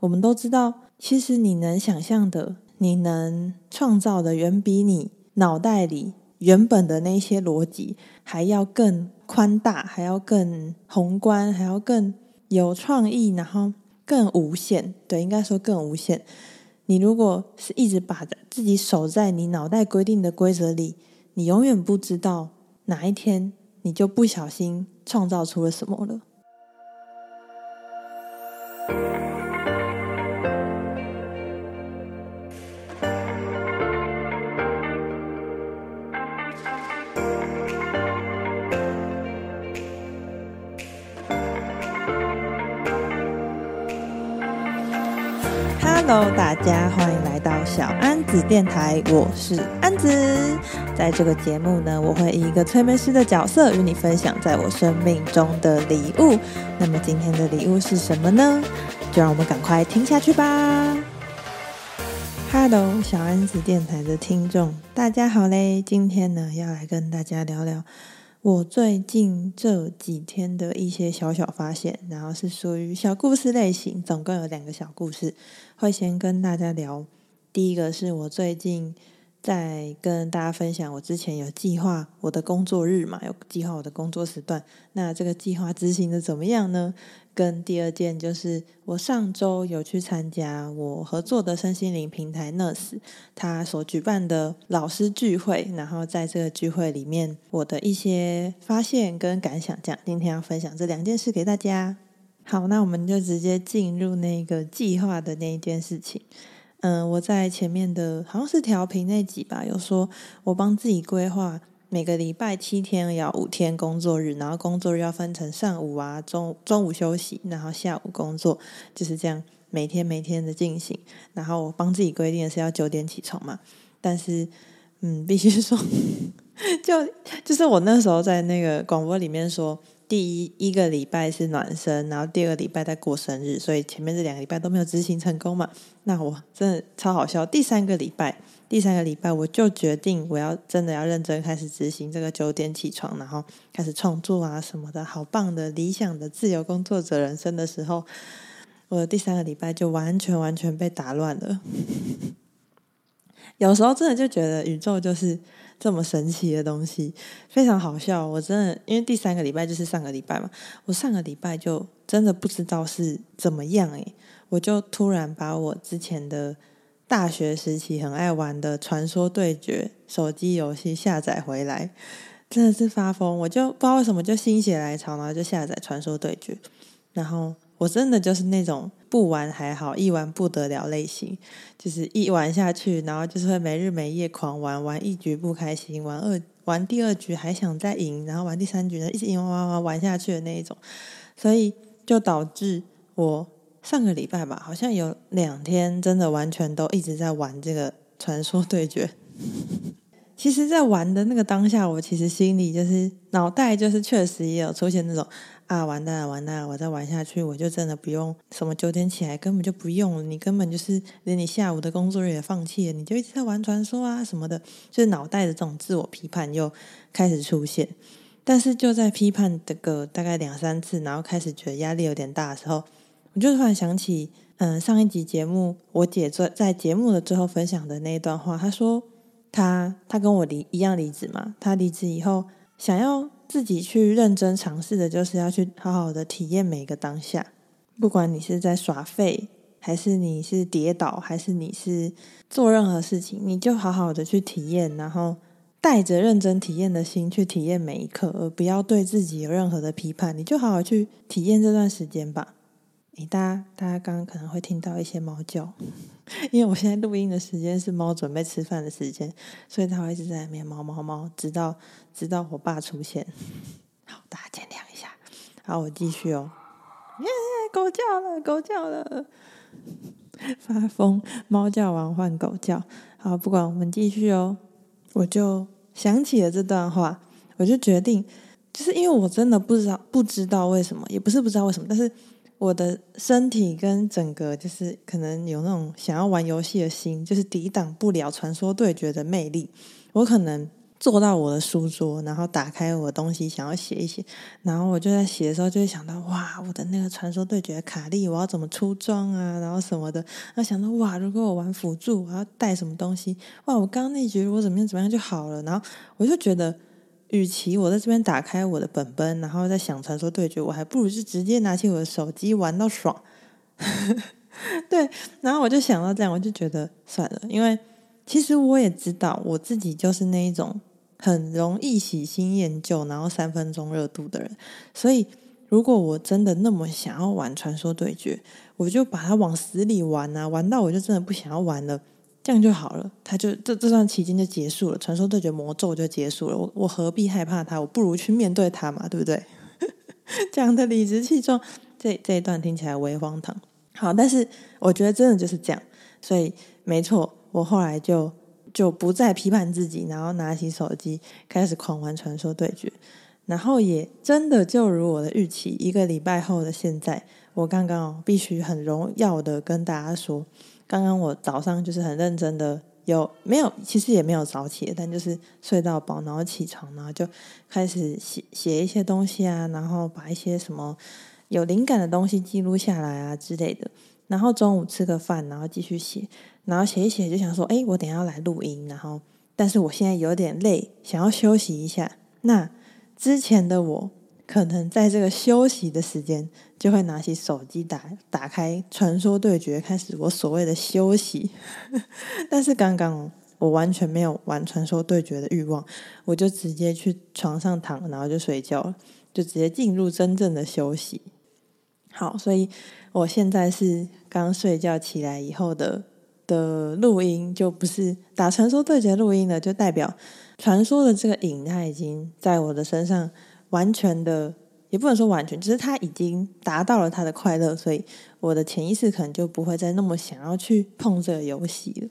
我们都知道，其实你能想象的，你能创造的，远比你脑袋里原本的那些逻辑还要更宽大，还要更宏观，还要更有创意，然后更无限。对，应该说更无限。你如果是一直把自己守在你脑袋规定的规则里，你永远不知道哪一天你就不小心创造出了什么了。Hello，大家欢迎来到小安子电台，我是安子。在这个节目呢，我会以一个催眠师的角色与你分享在我生命中的礼物。那么今天的礼物是什么呢？就让我们赶快听下去吧。Hello，小安子电台的听众，大家好嘞！今天呢，要来跟大家聊聊。我最近这几天的一些小小发现，然后是属于小故事类型，总共有两个小故事，会先跟大家聊。第一个是我最近在跟大家分享，我之前有计划我的工作日嘛，有计划我的工作时段，那这个计划执行的怎么样呢？跟第二件就是，我上周有去参加我合作的身心灵平台 Nurse 他所举办的老师聚会，然后在这个聚会里面，我的一些发现跟感想，这样今天要分享这两件事给大家。好，那我们就直接进入那个计划的那一件事情。嗯，我在前面的好像是调频那集吧，有说我帮自己规划。每个礼拜七天要五天工作日，然后工作日要分成上午啊、中中午休息，然后下午工作，就是这样每天每天的进行。然后我帮自己规定的是要九点起床嘛，但是嗯，必须说，就就是我那时候在那个广播里面说，第一一个礼拜是暖身，然后第二个礼拜在过生日，所以前面这两个礼拜都没有执行成功嘛。那我真的超好笑，第三个礼拜。第三个礼拜，我就决定我要真的要认真开始执行这个九点起床，然后开始创作啊什么的，好棒的理想的自由工作者人生的时候，我的第三个礼拜就完全完全被打乱了。有时候真的就觉得宇宙就是这么神奇的东西，非常好笑。我真的因为第三个礼拜就是上个礼拜嘛，我上个礼拜就真的不知道是怎么样诶，我就突然把我之前的。大学时期很爱玩的《传说对决》手机游戏下载回来，真的是发疯！我就不知道为什么就心血来潮，然后就下载《传说对决》。然后我真的就是那种不玩还好，一玩不得了类型，就是一玩下去，然后就是会没日没夜狂玩，玩一局不开心，玩二玩第二局还想再赢，然后玩第三局呢一直赢玩玩玩玩下去的那一种，所以就导致我。上个礼拜吧，好像有两天真的完全都一直在玩这个传说对决。其实，在玩的那个当下，我其实心里就是脑袋就是确实也有出现那种啊，完蛋了，完蛋了，我再玩下去，我就真的不用什么九点起来，根本就不用了，你根本就是连你下午的工作日也放弃了，你就一直在玩传说啊什么的，就是脑袋的这种自我批判又开始出现。但是就在批判这个大概两三次，然后开始觉得压力有点大的时候。我就突然想起，嗯，上一集节目我姐在在节目的最后分享的那一段话，她说她她跟我离一样离职嘛，她离职以后想要自己去认真尝试的，就是要去好好的体验每一个当下，不管你是在耍废，还是你是跌倒，还是你是做任何事情，你就好好的去体验，然后带着认真体验的心去体验每一刻，而不要对自己有任何的批判，你就好好去体验这段时间吧。你大家，大家刚刚可能会听到一些猫叫，因为我现在录音的时间是猫准备吃饭的时间，所以它会一直在里面猫猫猫，直到直到我爸出现。好，大家见谅一下。好，我继续哦。耶，狗叫了，狗叫了，发疯！猫叫完换狗叫。好，不管我们继续哦。我就想起了这段话，我就决定，就是因为我真的不知道，不知道为什么，也不是不知道为什么，但是。我的身体跟整个就是可能有那种想要玩游戏的心，就是抵挡不了传说对决的魅力。我可能坐到我的书桌，然后打开我的东西，想要写一写。然后我就在写的时候，就会想到哇，我的那个传说对决卡利，我要怎么出装啊？然后什么的。然后想到哇，如果我玩辅助，我要带什么东西？哇，我刚刚那局我怎么样怎么样就好了。然后我就觉得，与其我在这边打开我的本本，然后在想传说对决，我还不如就直接拿起我的手机玩到爽。对，然后我就想到这样，我就觉得算了，因为其实我也知道我自己就是那一种。很容易喜新厌旧，然后三分钟热度的人，所以如果我真的那么想要玩传说对决，我就把它往死里玩啊，玩到我就真的不想要玩了，这样就好了，他就这这段期间就结束了，传说对决魔咒就结束了，我我何必害怕他？我不如去面对他嘛，对不对？讲的理直气壮，这这一段听起来微荒唐。好，但是我觉得真的就是这样，所以没错，我后来就。就不再批判自己，然后拿起手机开始狂玩传说对决，然后也真的就如我的预期，一个礼拜后的现在，我刚刚必须很荣耀的跟大家说，刚刚我早上就是很认真的，有没有？其实也没有早起，但就是睡到饱，然后起床，然后就开始写写一些东西啊，然后把一些什么有灵感的东西记录下来啊之类的，然后中午吃个饭，然后继续写。然后写一写，就想说，哎，我等下要来录音，然后，但是我现在有点累，想要休息一下。那之前的我，可能在这个休息的时间，就会拿起手机打打开《传说对决》，开始我所谓的休息。但是刚刚我完全没有玩《传说对决》的欲望，我就直接去床上躺，然后就睡觉了，就直接进入真正的休息。好，所以我现在是刚睡觉起来以后的。的录音就不是打传说对决录音了，就代表传说的这个瘾，它已经在我的身上完全的，也不能说完全，只是他已经达到了他的快乐，所以我的潜意识可能就不会再那么想要去碰这个游戏了。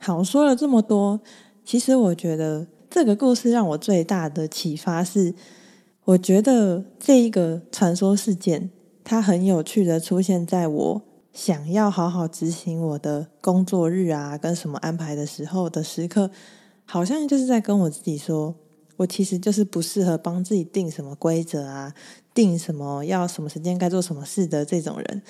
好，说了这么多，其实我觉得这个故事让我最大的启发是，我觉得这一个传说事件，它很有趣的出现在我。想要好好执行我的工作日啊，跟什么安排的时候的时刻，好像就是在跟我自己说，我其实就是不适合帮自己定什么规则啊，定什么要什么时间该做什么事的这种人。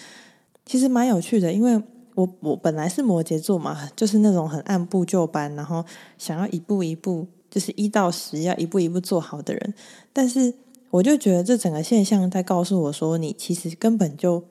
其实蛮有趣的，因为我我本来是摩羯座嘛，就是那种很按部就班，然后想要一步一步，就是一到十要一步一步做好的人。但是我就觉得这整个现象在告诉我说，你其实根本就。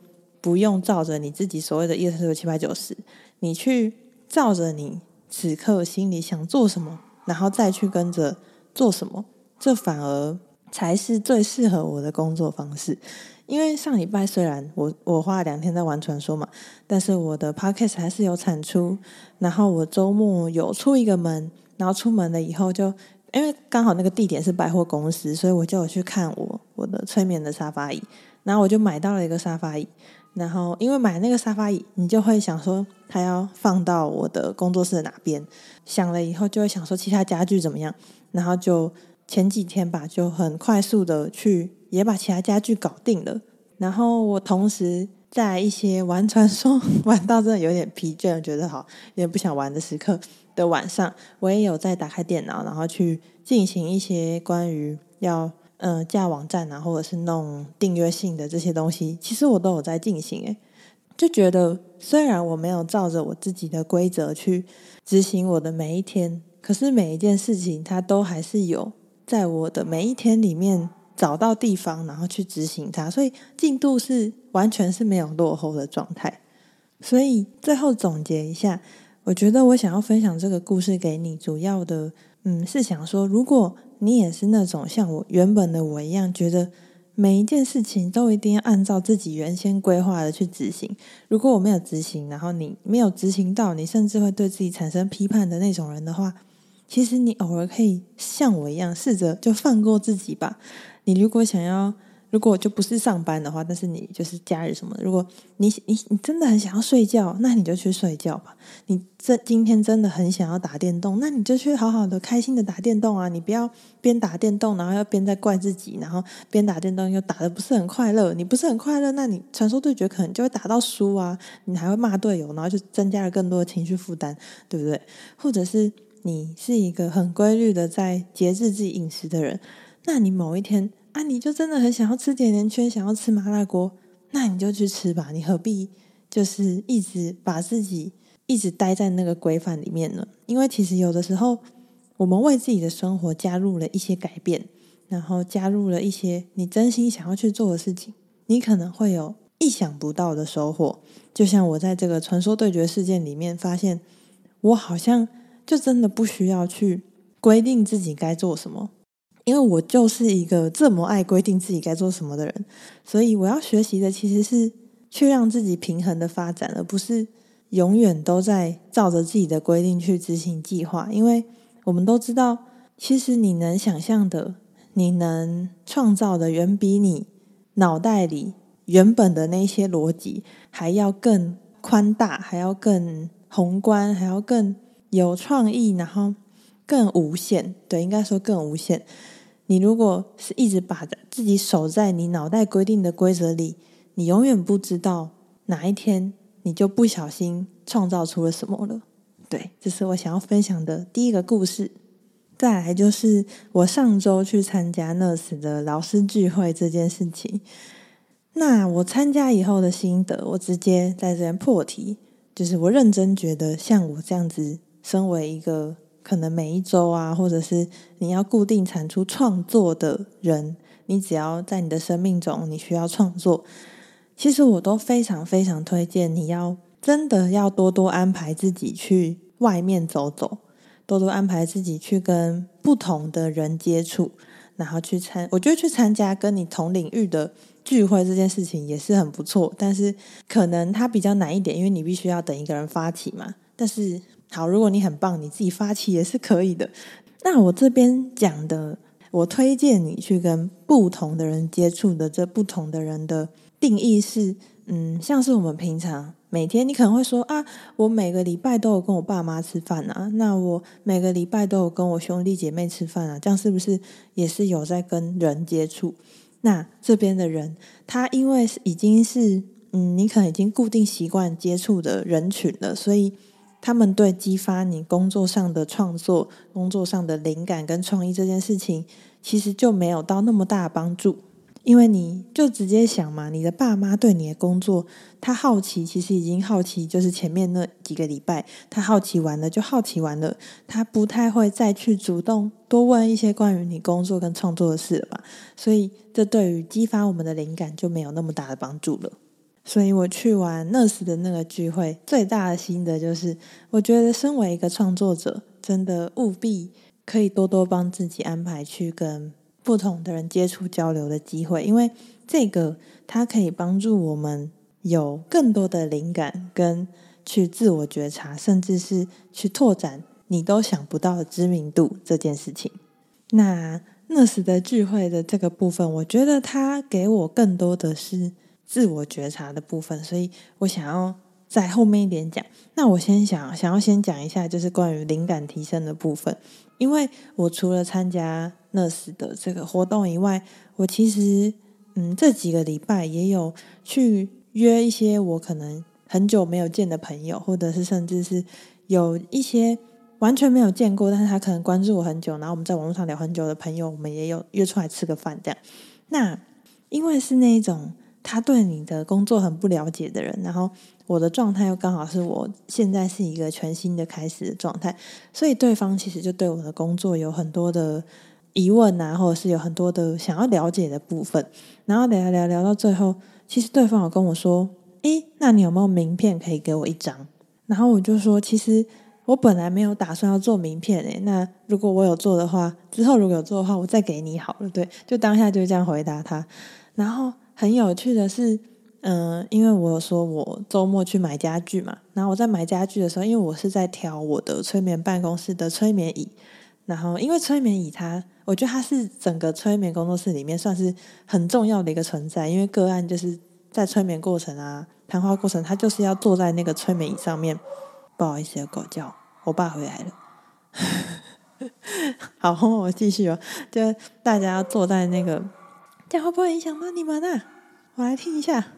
不用照着你自己所谓的一二三四五七八九十，你去照着你此刻心里想做什么，然后再去跟着做什么，这反而才是最适合我的工作方式。因为上礼拜虽然我我花了两天在玩传说嘛，但是我的 podcast 还是有产出，然后我周末有出一个门，然后出门了以后就因为刚好那个地点是百货公司，所以我就有去看我我的催眠的沙发椅，然后我就买到了一个沙发椅。然后，因为买那个沙发椅，你就会想说，它要放到我的工作室的哪边？想了以后，就会想说其他家具怎么样？然后就前几天吧，就很快速的去也把其他家具搞定了。然后我同时在一些玩传说玩到真的有点疲倦，觉得好有点不想玩的时刻的晚上，我也有在打开电脑，然后去进行一些关于要。嗯，架网站啊，或者是弄订阅性的这些东西，其实我都有在进行。诶，就觉得虽然我没有照着我自己的规则去执行我的每一天，可是每一件事情它都还是有在我的每一天里面找到地方，然后去执行它，所以进度是完全是没有落后的状态。所以最后总结一下，我觉得我想要分享这个故事给你，主要的嗯是想说，如果。你也是那种像我原本的我一样，觉得每一件事情都一定要按照自己原先规划的去执行。如果我没有执行，然后你没有执行到，你甚至会对自己产生批判的那种人的话，其实你偶尔可以像我一样，试着就放过自己吧。你如果想要。如果就不是上班的话，但是你就是假日什么的，如果你你你真的很想要睡觉，那你就去睡觉吧。你这今天真的很想要打电动，那你就去好好的开心的打电动啊！你不要边打电动，然后又边在怪自己，然后边打电动又打得不是很快乐。你不是很快乐，那你传说对决可能就会打到输啊！你还会骂队友，然后就增加了更多的情绪负担，对不对？或者是你是一个很规律的在节制自己饮食的人，那你某一天啊，你就真的很想要吃甜甜圈，想要吃麻辣锅，那你就去吃吧，你何必就是一直把自己一直待在那个规范里面呢？因为其实有的时候，我们为自己的生活加入了一些改变，然后加入了一些你真心想要去做的事情，你可能会有意想不到的收获。就像我在这个传说对决事件里面发现，我好像就真的不需要去规定自己该做什么，因为我就是一个这么爱规定自己该做什么的人，所以我要学习的其实是去让自己平衡的发展，而不是永远都在照着自己的规定去执行计划。因为我们都知道，其实你能想象的、你能创造的，远比你脑袋里。原本的那些逻辑还要更宽大，还要更宏观，还要更有创意，然后更无限。对，应该说更无限。你如果是一直把自己守在你脑袋规定的规则里，你永远不知道哪一天你就不小心创造出了什么了。对，这是我想要分享的第一个故事。再来就是我上周去参加 Nurse 的老师聚会这件事情。那我参加以后的心得，我直接在这边破题，就是我认真觉得，像我这样子，身为一个可能每一周啊，或者是你要固定产出创作的人，你只要在你的生命中你需要创作，其实我都非常非常推荐你要真的要多多安排自己去外面走走，多多安排自己去跟不同的人接触，然后去参，我觉得去参加跟你同领域的。聚会这件事情也是很不错，但是可能它比较难一点，因为你必须要等一个人发起嘛。但是好，如果你很棒，你自己发起也是可以的。那我这边讲的，我推荐你去跟不同的人接触的，这不同的人的定义是，嗯，像是我们平常每天，你可能会说啊，我每个礼拜都有跟我爸妈吃饭啊，那我每个礼拜都有跟我兄弟姐妹吃饭啊，这样是不是也是有在跟人接触？那这边的人，他因为已经是嗯，你可能已经固定习惯接触的人群了，所以他们对激发你工作上的创作、工作上的灵感跟创意这件事情，其实就没有到那么大的帮助。因为你就直接想嘛，你的爸妈对你的工作，他好奇，其实已经好奇，就是前面那几个礼拜，他好奇完了就好奇完了，他不太会再去主动多问一些关于你工作跟创作的事了吧？所以这对于激发我们的灵感就没有那么大的帮助了。所以我去完 Nurse 的那个聚会，最大的心得就是，我觉得身为一个创作者，真的务必可以多多帮自己安排去跟。不同的人接触交流的机会，因为这个它可以帮助我们有更多的灵感，跟去自我觉察，甚至是去拓展你都想不到的知名度这件事情。那 Nurse 的聚会的这个部分，我觉得它给我更多的是自我觉察的部分，所以我想要在后面一点讲。那我先想想要先讲一下，就是关于灵感提升的部分。因为我除了参加 Nurse 的这个活动以外，我其实嗯这几个礼拜也有去约一些我可能很久没有见的朋友，或者是甚至是有一些完全没有见过，但是他可能关注我很久，然后我们在网络上聊很久的朋友，我们也有约出来吃个饭这样。那因为是那一种他对你的工作很不了解的人，然后。我的状态又刚好是我现在是一个全新的开始的状态，所以对方其实就对我的工作有很多的疑问啊，或者是有很多的想要了解的部分。然后聊聊聊到最后，其实对方有跟我说：“诶，那你有没有名片可以给我一张？”然后我就说：“其实我本来没有打算要做名片诶，那如果我有做的话，之后如果有做的话，我再给你好了。”对，就当下就这样回答他。然后很有趣的是。嗯，因为我说我周末去买家具嘛，然后我在买家具的时候，因为我是在挑我的催眠办公室的催眠椅，然后因为催眠椅它，我觉得它是整个催眠工作室里面算是很重要的一个存在，因为个案就是在催眠过程啊、谈话过程，他就是要坐在那个催眠椅上面。不好意思，有狗叫，我爸回来了。好，我继续哦，就大家坐在那个，这样会不会影响到你们啊？我来听一下。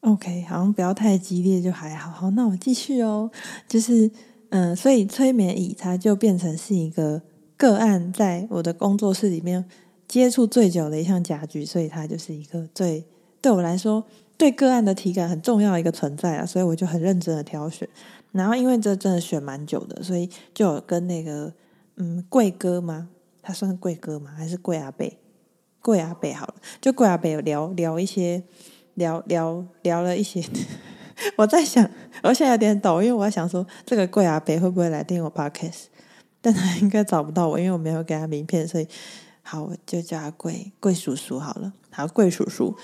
OK，好像不要太激烈就还好。好，那我继续哦。就是，嗯，所以催眠椅它就变成是一个个案，在我的工作室里面接触最久的一项家具，所以它就是一个最对我来说对个案的体感很重要一个存在啊，所以我就很认真的挑选。然后因为这真的选蛮久的，所以就有跟那个嗯贵哥吗？他算是贵哥吗？还是贵阿伯？贵阿伯好了，就贵阿伯聊聊一些，聊聊聊了一些。我在想，我现在有点抖，因为我在想说，这个贵阿伯会不会来听我 podcast？但他应该找不到我，因为我没有给他名片，所以好，我就叫他贵贵叔叔好了。好，贵叔叔，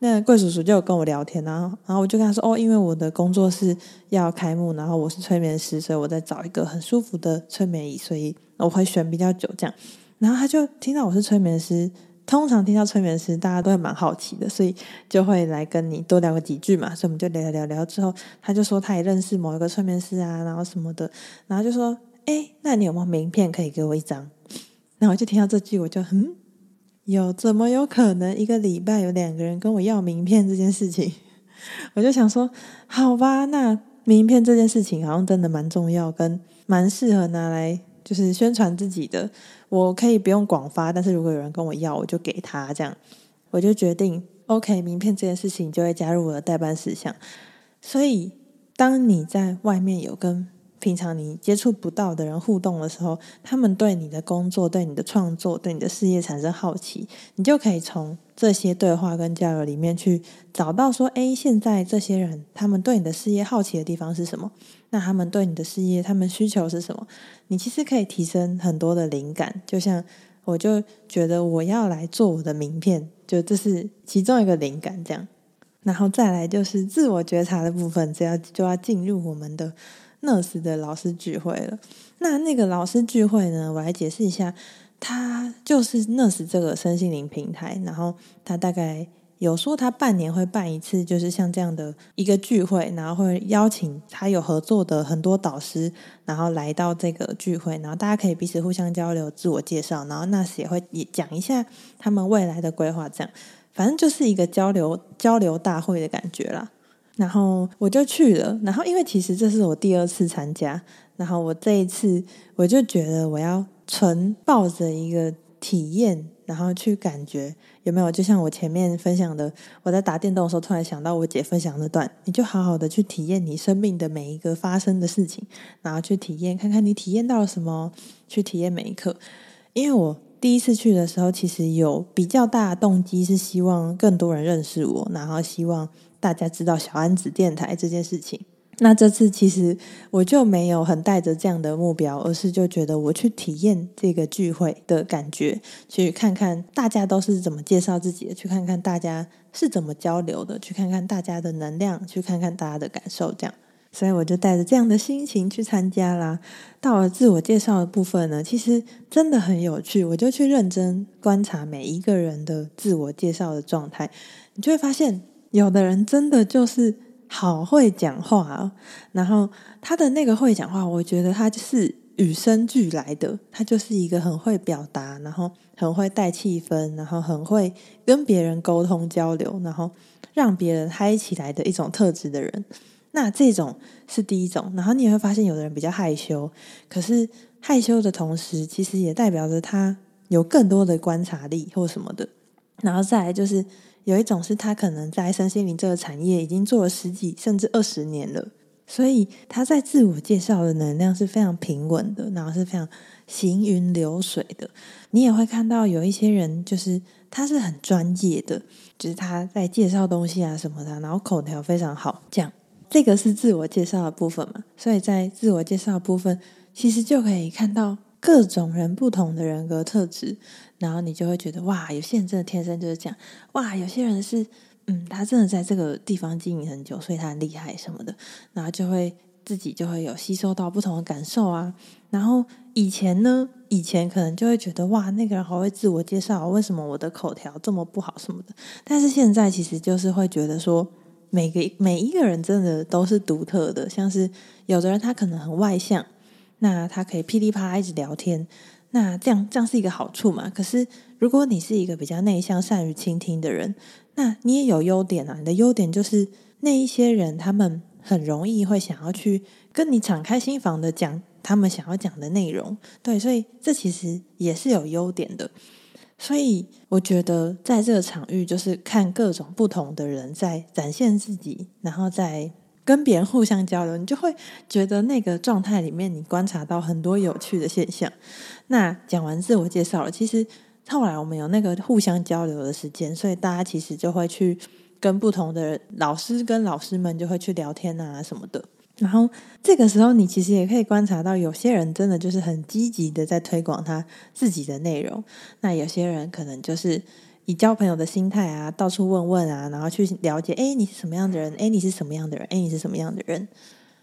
那贵叔叔就有跟我聊天，然后，然后我就跟他说，哦，因为我的工作室要开幕，然后我是催眠师，所以我在找一个很舒服的催眠椅，所以我会选比较久这样。然后他就听到我是催眠师，通常听到催眠师，大家都会蛮好奇的，所以就会来跟你多聊个几句嘛。所以我们就聊聊聊聊之后，他就说他也认识某一个催眠师啊，然后什么的，然后就说：“哎，那你有没有名片可以给我一张？”然后就听到这句，我就嗯，有怎么有可能一个礼拜有两个人跟我要名片这件事情？我就想说，好吧，那名片这件事情好像真的蛮重要，跟蛮适合拿来。就是宣传自己的，我可以不用广发，但是如果有人跟我要，我就给他这样，我就决定 OK，名片这件事情就会加入我的代办事项。所以，当你在外面有跟平常你接触不到的人互动的时候，他们对你的工作、对你的创作、对你的事业产生好奇，你就可以从这些对话跟交流里面去找到说，诶，现在这些人他们对你的事业好奇的地方是什么？那他们对你的事业，他们需求是什么？你其实可以提升很多的灵感。就像我就觉得我要来做我的名片，就这是其中一个灵感这样。然后再来就是自我觉察的部分，这要就要进入我们的。Nurse 的老师聚会了，那那个老师聚会呢？我来解释一下，他就是 Nurse 这个身心灵平台，然后他大概有说他半年会办一次，就是像这样的一个聚会，然后会邀请他有合作的很多导师，然后来到这个聚会，然后大家可以彼此互相交流、自我介绍，然后 Nurse 也会也讲一下他们未来的规划，这样反正就是一个交流交流大会的感觉啦。然后我就去了，然后因为其实这是我第二次参加，然后我这一次我就觉得我要纯抱着一个体验，然后去感觉有没有，就像我前面分享的，我在打电动的时候突然想到我姐分享那段，你就好好的去体验你生命的每一个发生的事情，然后去体验看看你体验到了什么，去体验每一刻。因为我第一次去的时候，其实有比较大的动机是希望更多人认识我，然后希望。大家知道小安子电台这件事情，那这次其实我就没有很带着这样的目标，而是就觉得我去体验这个聚会的感觉，去看看大家都是怎么介绍自己的，去看看大家是怎么交流的，去看看大家的能量，去看看大家的感受，这样，所以我就带着这样的心情去参加啦。到了自我介绍的部分呢，其实真的很有趣，我就去认真观察每一个人的自我介绍的状态，你就会发现。有的人真的就是好会讲话哦，然后他的那个会讲话，我觉得他就是与生俱来的，他就是一个很会表达，然后很会带气氛，然后很会跟别人沟通交流，然后让别人嗨起来的一种特质的人。那这种是第一种，然后你也会发现有的人比较害羞，可是害羞的同时，其实也代表着他有更多的观察力或什么的。然后再来就是。有一种是他可能在身心灵这个产业已经做了十几甚至二十年了，所以他在自我介绍的能量是非常平稳的，然后是非常行云流水的。你也会看到有一些人，就是他是很专业的，就是他在介绍东西啊什么的，然后口条非常好。这样，这个是自我介绍的部分嘛？所以在自我介绍的部分，其实就可以看到各种人不同的人格特质。然后你就会觉得哇，有些人真的天生就是这样哇，有些人是嗯，他真的在这个地方经营很久，所以他很厉害什么的。然后就会自己就会有吸收到不同的感受啊。然后以前呢，以前可能就会觉得哇，那个人好会自我介绍，为什么我的口条这么不好什么的。但是现在其实就是会觉得说，每个每一个人真的都是独特的。像是有的人他可能很外向，那他可以噼里啪啦一直聊天。那这样这样是一个好处嘛？可是如果你是一个比较内向、善于倾听的人，那你也有优点啊。你的优点就是那一些人，他们很容易会想要去跟你敞开心房的讲他们想要讲的内容。对，所以这其实也是有优点的。所以我觉得在这个场域，就是看各种不同的人在展现自己，然后在跟别人互相交流，你就会觉得那个状态里面，你观察到很多有趣的现象。那讲完自我介绍了，其实后来我们有那个互相交流的时间，所以大家其实就会去跟不同的老师跟老师们就会去聊天啊什么的。然后这个时候，你其实也可以观察到，有些人真的就是很积极的在推广他自己的内容。那有些人可能就是以交朋友的心态啊，到处问问啊，然后去了解，哎，你是什么样的人？哎，你是什么样的人？哎，你是什么样的人？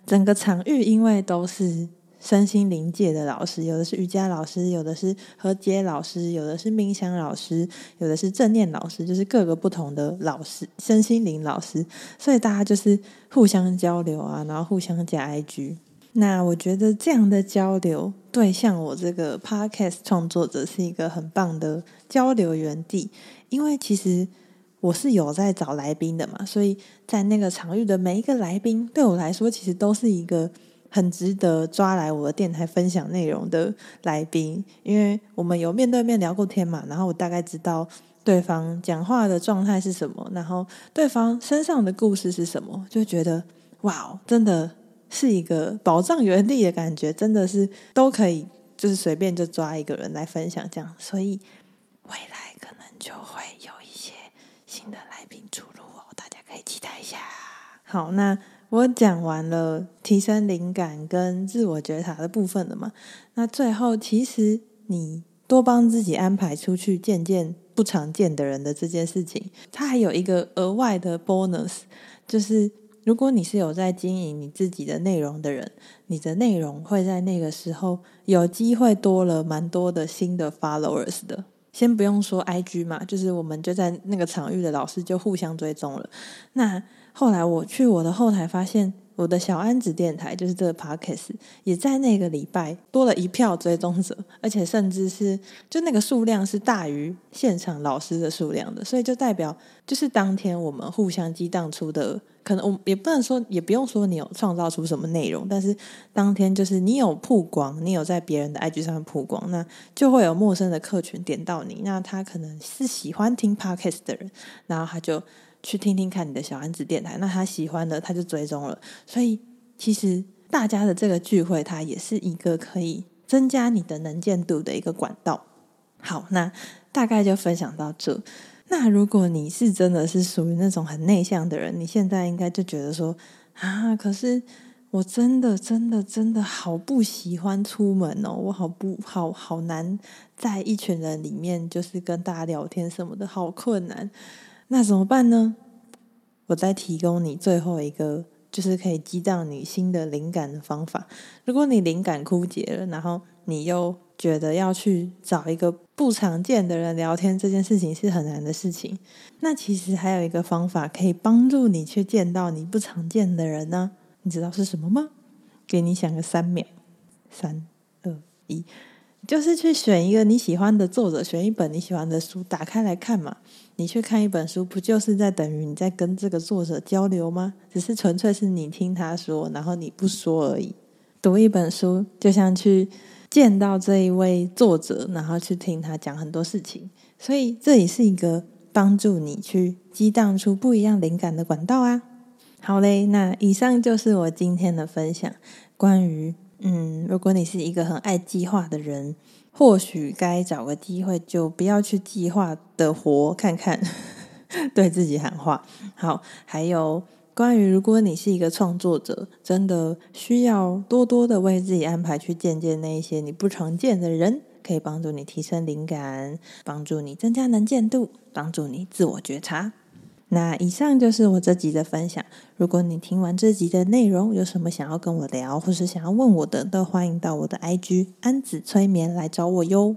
整个场域因为都是。身心灵界的老师，有的是瑜伽老师，有的是和解老师，有的是冥想老师，有的是正念老师，就是各个不同的老师，身心灵老师。所以大家就是互相交流啊，然后互相加 IG。那我觉得这样的交流，对像我这个 Podcast 创作者是一个很棒的交流园地，因为其实我是有在找来宾的嘛，所以在那个场域的每一个来宾，对我来说其实都是一个。很值得抓来我的电台分享内容的来宾，因为我们有面对面聊过天嘛，然后我大概知道对方讲话的状态是什么，然后对方身上的故事是什么，就觉得哇，真的是一个宝藏园地的感觉，真的是都可以，就是随便就抓一个人来分享这样，所以未来可能就会有一些新的来宾出炉哦，大家可以期待一下。好，那。我讲完了提升灵感跟自我觉察的部分了嘛？那最后，其实你多帮自己安排出去见见不常见的人的这件事情，它还有一个额外的 bonus，就是如果你是有在经营你自己的内容的人，你的内容会在那个时候有机会多了蛮多的新的 followers 的。先不用说 IG 嘛，就是我们就在那个场域的老师就互相追踪了。那后来我去我的后台发现，我的小安子电台就是这个 Podcast 也在那个礼拜多了一票追踪者，而且甚至是就那个数量是大于现场老师的数量的，所以就代表就是当天我们互相激荡出的，可能我也不能说，也不用说你有创造出什么内容，但是当天就是你有曝光，你有在别人的 IG 上面曝光，那就会有陌生的客群点到你，那他可能是喜欢听 Podcast 的人，然后他就。去听听看你的小安子电台，那他喜欢的他就追踪了。所以其实大家的这个聚会，它也是一个可以增加你的能见度的一个管道。好，那大概就分享到这。那如果你是真的是属于那种很内向的人，你现在应该就觉得说啊，可是我真的真的真的好不喜欢出门哦，我好不好好难在一群人里面就是跟大家聊天什么的，好困难。那怎么办呢？我再提供你最后一个，就是可以激荡你新的灵感的方法。如果你灵感枯竭了，然后你又觉得要去找一个不常见的人聊天，这件事情是很难的事情。那其实还有一个方法可以帮助你去见到你不常见的人呢？你知道是什么吗？给你想个三秒，三、二、一。就是去选一个你喜欢的作者，选一本你喜欢的书，打开来看嘛。你去看一本书，不就是在等于你在跟这个作者交流吗？只是纯粹是你听他说，然后你不说而已。读一本书，就像去见到这一位作者，然后去听他讲很多事情。所以这也是一个帮助你去激荡出不一样灵感的管道啊。好嘞，那以上就是我今天的分享，关于。嗯，如果你是一个很爱计划的人，或许该找个机会，就不要去计划的活看看，对自己喊话。好，还有关于如果你是一个创作者，真的需要多多的为自己安排去见见那一些你不常见的人，可以帮助你提升灵感，帮助你增加能见度，帮助你自我觉察。那以上就是我这集的分享。如果你听完这集的内容，有什么想要跟我聊，或是想要问我的，都欢迎到我的 IG 安子催眠来找我哟。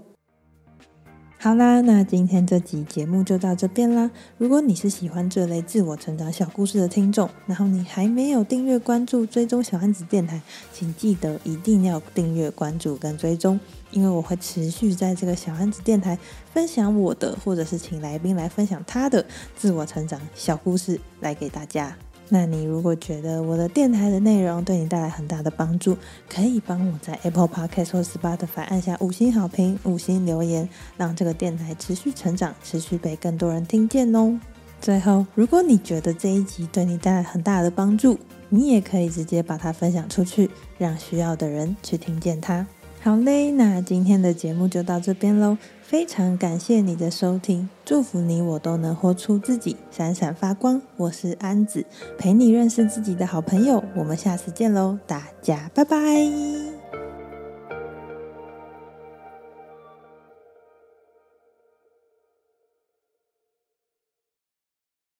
好啦，那今天这集节目就到这边啦。如果你是喜欢这类自我成长小故事的听众，然后你还没有订阅关注追踪小安子电台，请记得一定要订阅关注跟追踪，因为我会持续在这个小安子电台分享我的，或者是请来宾来分享他的自我成长小故事来给大家。那你如果觉得我的电台的内容对你带来很大的帮助，可以帮我在 Apple Podcast 或 Spotify 按下五星好评、五星留言，让这个电台持续成长，持续被更多人听见哦。最后，如果你觉得这一集对你带来很大的帮助，你也可以直接把它分享出去，让需要的人去听见它。好嘞，那今天的节目就到这边喽。非常感谢你的收听，祝福你我都能活出自己，闪闪发光。我是安子，陪你认识自己的好朋友。我们下次见喽，大家拜拜。